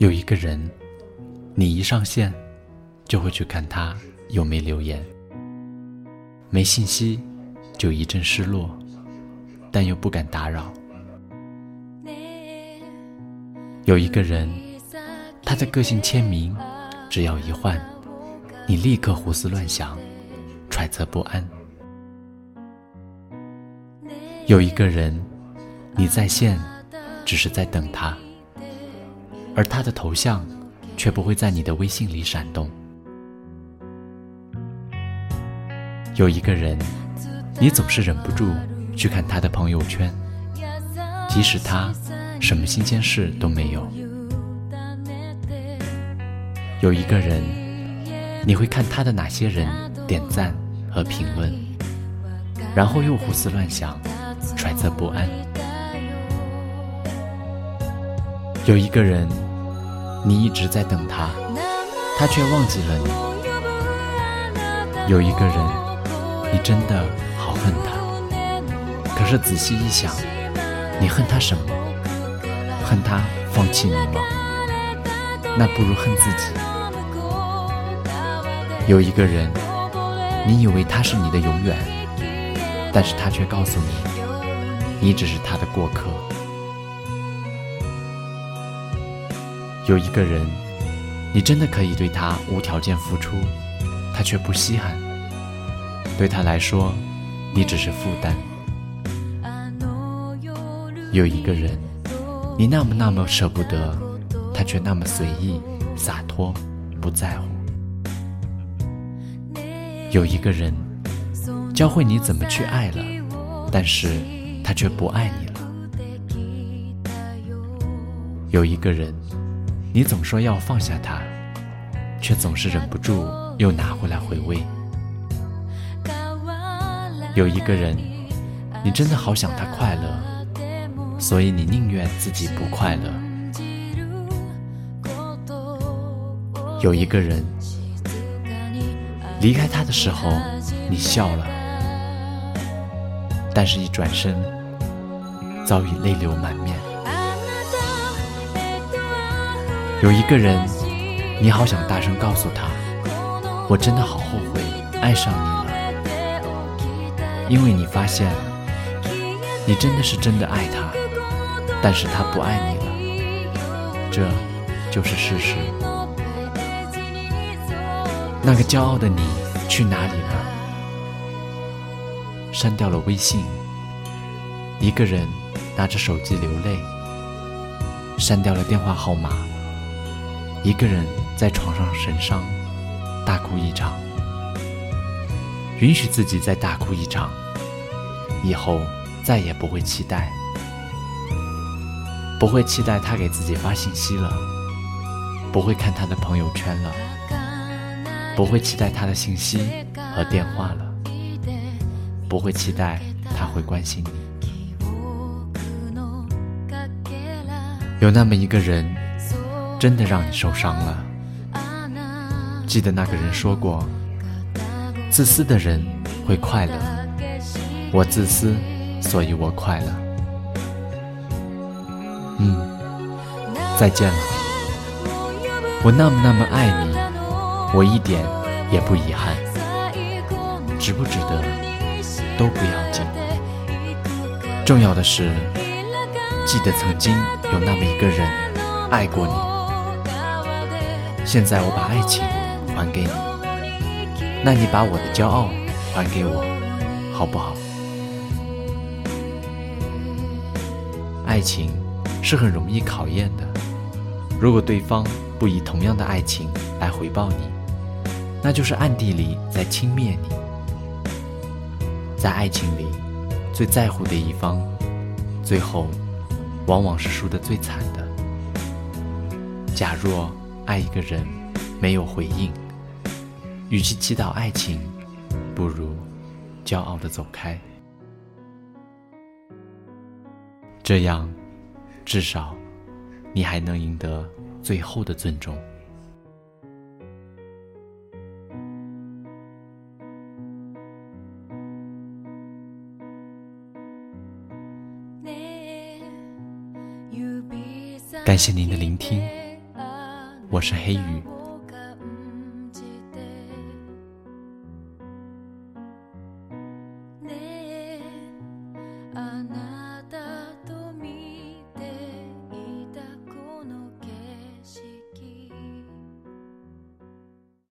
有一个人，你一上线，就会去看他有没留言，没信息就一阵失落，但又不敢打扰。有一个人，他的个性签名，只要一换，你立刻胡思乱想，揣测不安。有一个人，你在线，只是在等他。而他的头像，却不会在你的微信里闪动。有一个人，你总是忍不住去看他的朋友圈，即使他什么新鲜事都没有。有一个人，你会看他的哪些人点赞和评论，然后又胡思乱想，揣测不安。有一个人，你一直在等他，他却忘记了你。有一个人，你真的好恨他，可是仔细一想，你恨他什么？恨他放弃你吗？那不如恨自己。有一个人，你以为他是你的永远，但是他却告诉你，你只是他的过客。有一个人，你真的可以对他无条件付出，他却不稀罕。对他来说，你只是负担。有一个人，你那么那么舍不得，他却那么随意洒脱，不在乎。有一个人，教会你怎么去爱了，但是他却不爱你了。有一个人。你总说要放下他，却总是忍不住又拿回来回味。有一个人，你真的好想他快乐，所以你宁愿自己不快乐。有一个人，离开他的时候你笑了，但是一转身，早已泪流满面。有一个人，你好想大声告诉他，我真的好后悔爱上你了，因为你发现，你真的是真的爱他，但是他不爱你了，这就是事实。那个骄傲的你去哪里了？删掉了微信，一个人拿着手机流泪，删掉了电话号码。一个人在床上神伤，大哭一场，允许自己再大哭一场，以后再也不会期待，不会期待他给自己发信息了，不会看他的朋友圈了，不会期待他的信息和电话了，不会期待他会关心你。有那么一个人。真的让你受伤了。记得那个人说过：“自私的人会快乐。”我自私，所以我快乐。嗯，再见了。我那么那么爱你，我一点也不遗憾。值不值得，都不要紧。重要的是，记得曾经有那么一个人爱过你。现在我把爱情还给你，那你把我的骄傲还给我，好不好？爱情是很容易考验的，如果对方不以同样的爱情来回报你，那就是暗地里在轻蔑你。在爱情里，最在乎的一方，最后往往是输得最惨的。假若。爱一个人没有回应，与其祈祷爱情，不如骄傲的走开。这样，至少你还能赢得最后的尊重。感谢您的聆听。我是黑鱼。